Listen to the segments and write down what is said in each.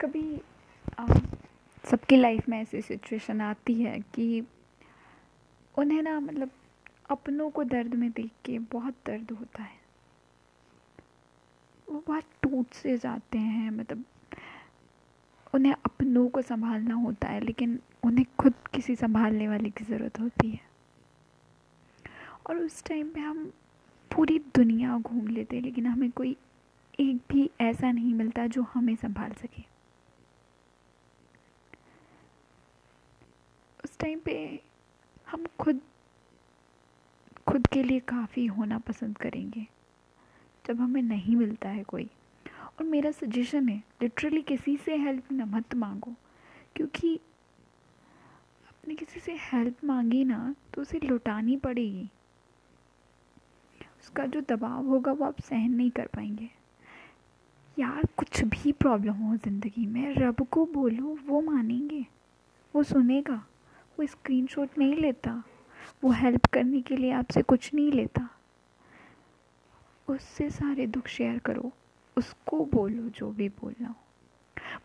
कभी सबकी लाइफ में ऐसी सिचुएशन आती है कि उन्हें ना मतलब अपनों को दर्द में देख के बहुत दर्द होता है। वो बहुत टूट से जाते हैं मतलब उन्हें अपनों को संभालना होता है, लेकिन उन्हें खुद किसी संभालने वाले की ज़रूरत होती है। और उस टाइम पे हम पूरी दुनिया घूम लेते हैं, लेकिन हमें कोई एक भी ऐसा नहीं मिलता जो हमें संभाल सके। टाइम पे हम खुद खुद के लिए काफ़ी होना पसंद करेंगे। जब हमें नहीं मिलता है कोई। और मेरा सजेशन है लिटरली किसी से हेल्प न मत मांगो। क्योंकि आपने किसी से हेल्प मांगी ना तो उसे लुटानी पड़ेगी। उसका जो दबाव होगा, वो आप सहन नहीं कर पाएँगे। यार, कुछ भी प्रॉब्लम हो ज़िंदगी में, रब को बोलो, वो मानेंगे, वो सुनेगा। वो स्क्रीनशॉट नहीं लेता। वो हेल्प करने के लिए आपसे कुछ नहीं लेता। उससे सारे दुख शेयर करो। उसको बोलो, जो भी बोलना हो।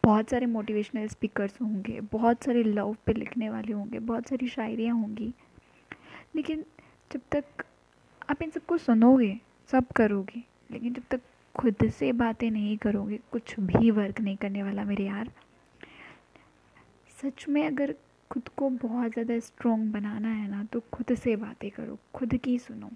बहुत सारे मोटिवेशनल स्पीकर्स होंगे, बहुत सारे लव पे लिखने वाले होंगे, बहुत सारी शायरियाँ होंगी। लेकिन जब तक आप इन सबको सुनोगे, सब करोगे, लेकिन जब तक खुद से बातें नहीं करोगे, कुछ भी वर्क नहीं करने वाला मेरे यार। सच में अगर खुद को बहुत ज़्यादा स्ट्रॉन्ग बनाना है ना तो खुद से बातें करो, खुद की सुनो।